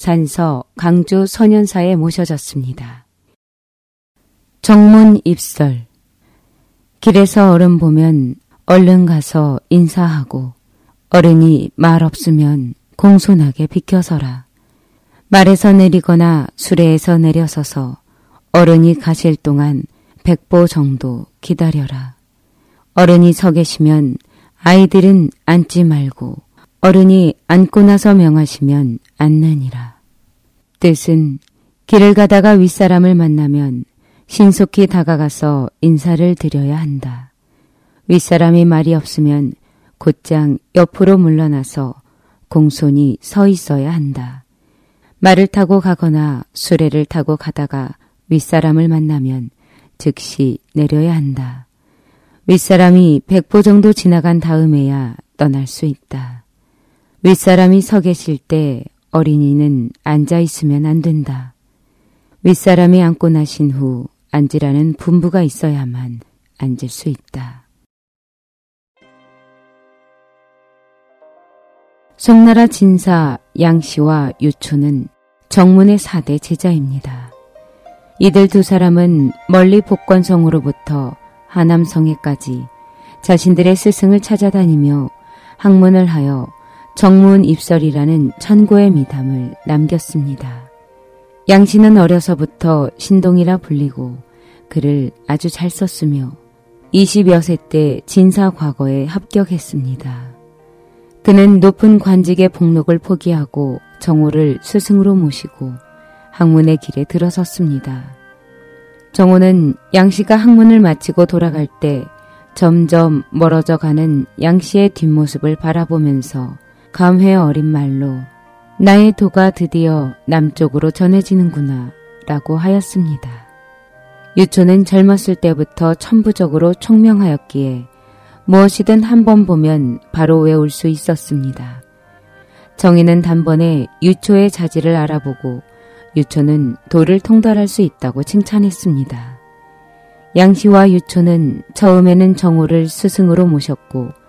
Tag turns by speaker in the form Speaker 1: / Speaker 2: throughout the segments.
Speaker 1: 산서 강주 소년사에 모셔졌습니다. 정문 입설 길에서 어른 보면 얼른 가서 인사하고 어른이 말 없으면 공손하게 비켜서라. 말에서 내리거나 수레에서 내려서서 어른이 가실 동안 백보 정도 기다려라. 어른이 서 계시면 아이들은 앉지 말고 어른이 앉고 나서 명하시면 앉느니라. 뜻은 길을 가다가 윗사람을 만나면 신속히 다가가서 인사를 드려야 한다. 윗사람이 말이 없으면 곧장 옆으로 물러나서 공손히 서 있어야 한다. 말을 타고 가거나 수레를 타고 가다가 윗사람을 만나면 즉시 내려야 한다. 윗사람이 백보 정도 지나간 다음에야 떠날 수 있다. 윗사람이 서 계실 때 어린이는 앉아 있으면 안 된다. 윗사람이 앉고 나신 후 앉으라는 분부가 있어야만 앉을 수 있다. 송나라 진사 양씨와 유초는 정문의 사대 제자입니다. 이들 두 사람은 멀리 복권성으로부터 하남성에까지 자신들의 스승을 찾아다니며 학문을 하여 정문 입설이라는 천고의 미담을 남겼습니다. 양씨는 어려서부터 신동이라 불리고 글을 아주 잘 썼으며 20여 세 때 진사 과거에 합격했습니다. 그는 높은 관직의 복록을 포기하고 정호를 스승으로 모시고 학문의 길에 들어섰습니다. 정호는 양씨가 학문을 마치고 돌아갈 때 점점 멀어져 가는 양씨의 뒷모습을 바라보면서 감회 어린 말로 나의 도가 드디어 남쪽으로 전해지는구나 라고 하였습니다. 유초는 젊었을 때부터 천부적으로 총명하였기에 무엇이든 한 번 보면 바로 외울 수 있었습니다. 정희는 단번에 유초의 자질을 알아보고 유초는 도를 통달할 수 있다고 칭찬했습니다. 양씨와 유초는 처음에는 정호를 스승으로 모셨고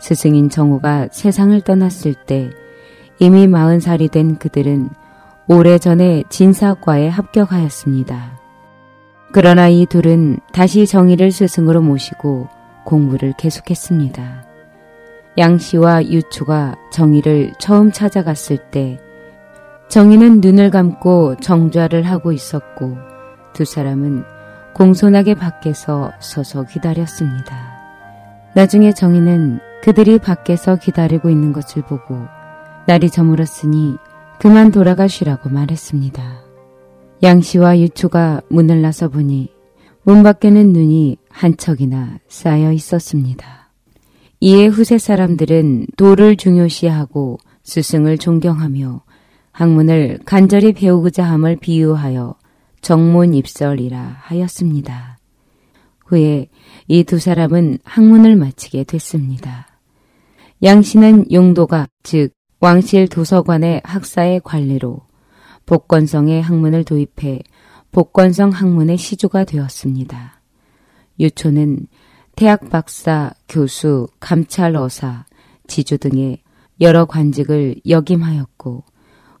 Speaker 1: 스승인 정호가 세상을 떠났을 때 이미 마흔 살이 된 그들은 오래전에 진사과에 합격하였습니다. 그러나 이 둘은 다시 정의를 스승으로 모시고 공부를 계속했습니다. 양 씨와 유초가 정의를 처음 찾아갔을 때 정의는 눈을 감고 정좌를 하고 있었고 두 사람은 공손하게 밖에서 서서 기다렸습니다. 나중에 정의는 그들이 밖에서 기다리고 있는 것을 보고 날이 저물었으니 그만 돌아가시라고 말했습니다. 양 씨와 유초가 문을 나서 보니 문 밖에는 눈이 한 척이나 쌓여 있었습니다. 이에 후세 사람들은 도를 중요시하고 스승을 존경하며 학문을 간절히 배우고자 함을 비유하여 정문 입설이라 하였습니다. 후에 이 두 사람은 학문을 마치게 됐습니다. 양 씨는 용도가 즉 왕실 도서관의 학사의 관리로 복권성의 학문을 도입해 복권성 학문의 시조가 되었습니다. 유초는 태학 박사, 교수, 감찰 어사, 지주 등의 여러 관직을 역임하였고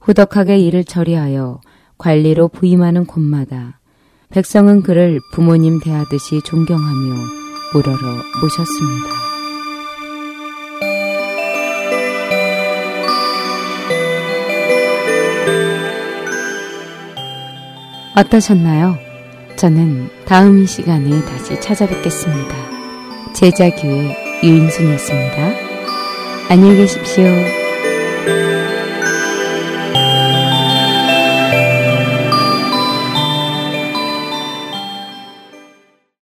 Speaker 1: 후덕하게 일을 처리하여 관리로 부임하는 곳마다 백성은 그를 부모님 대하듯이 존경하며 우러러 모셨습니다. 어떠셨나요? 저는 다음 이 시간에 다시 찾아뵙겠습니다. 제자교회 유인순이었습니다. 안녕히 계십시오.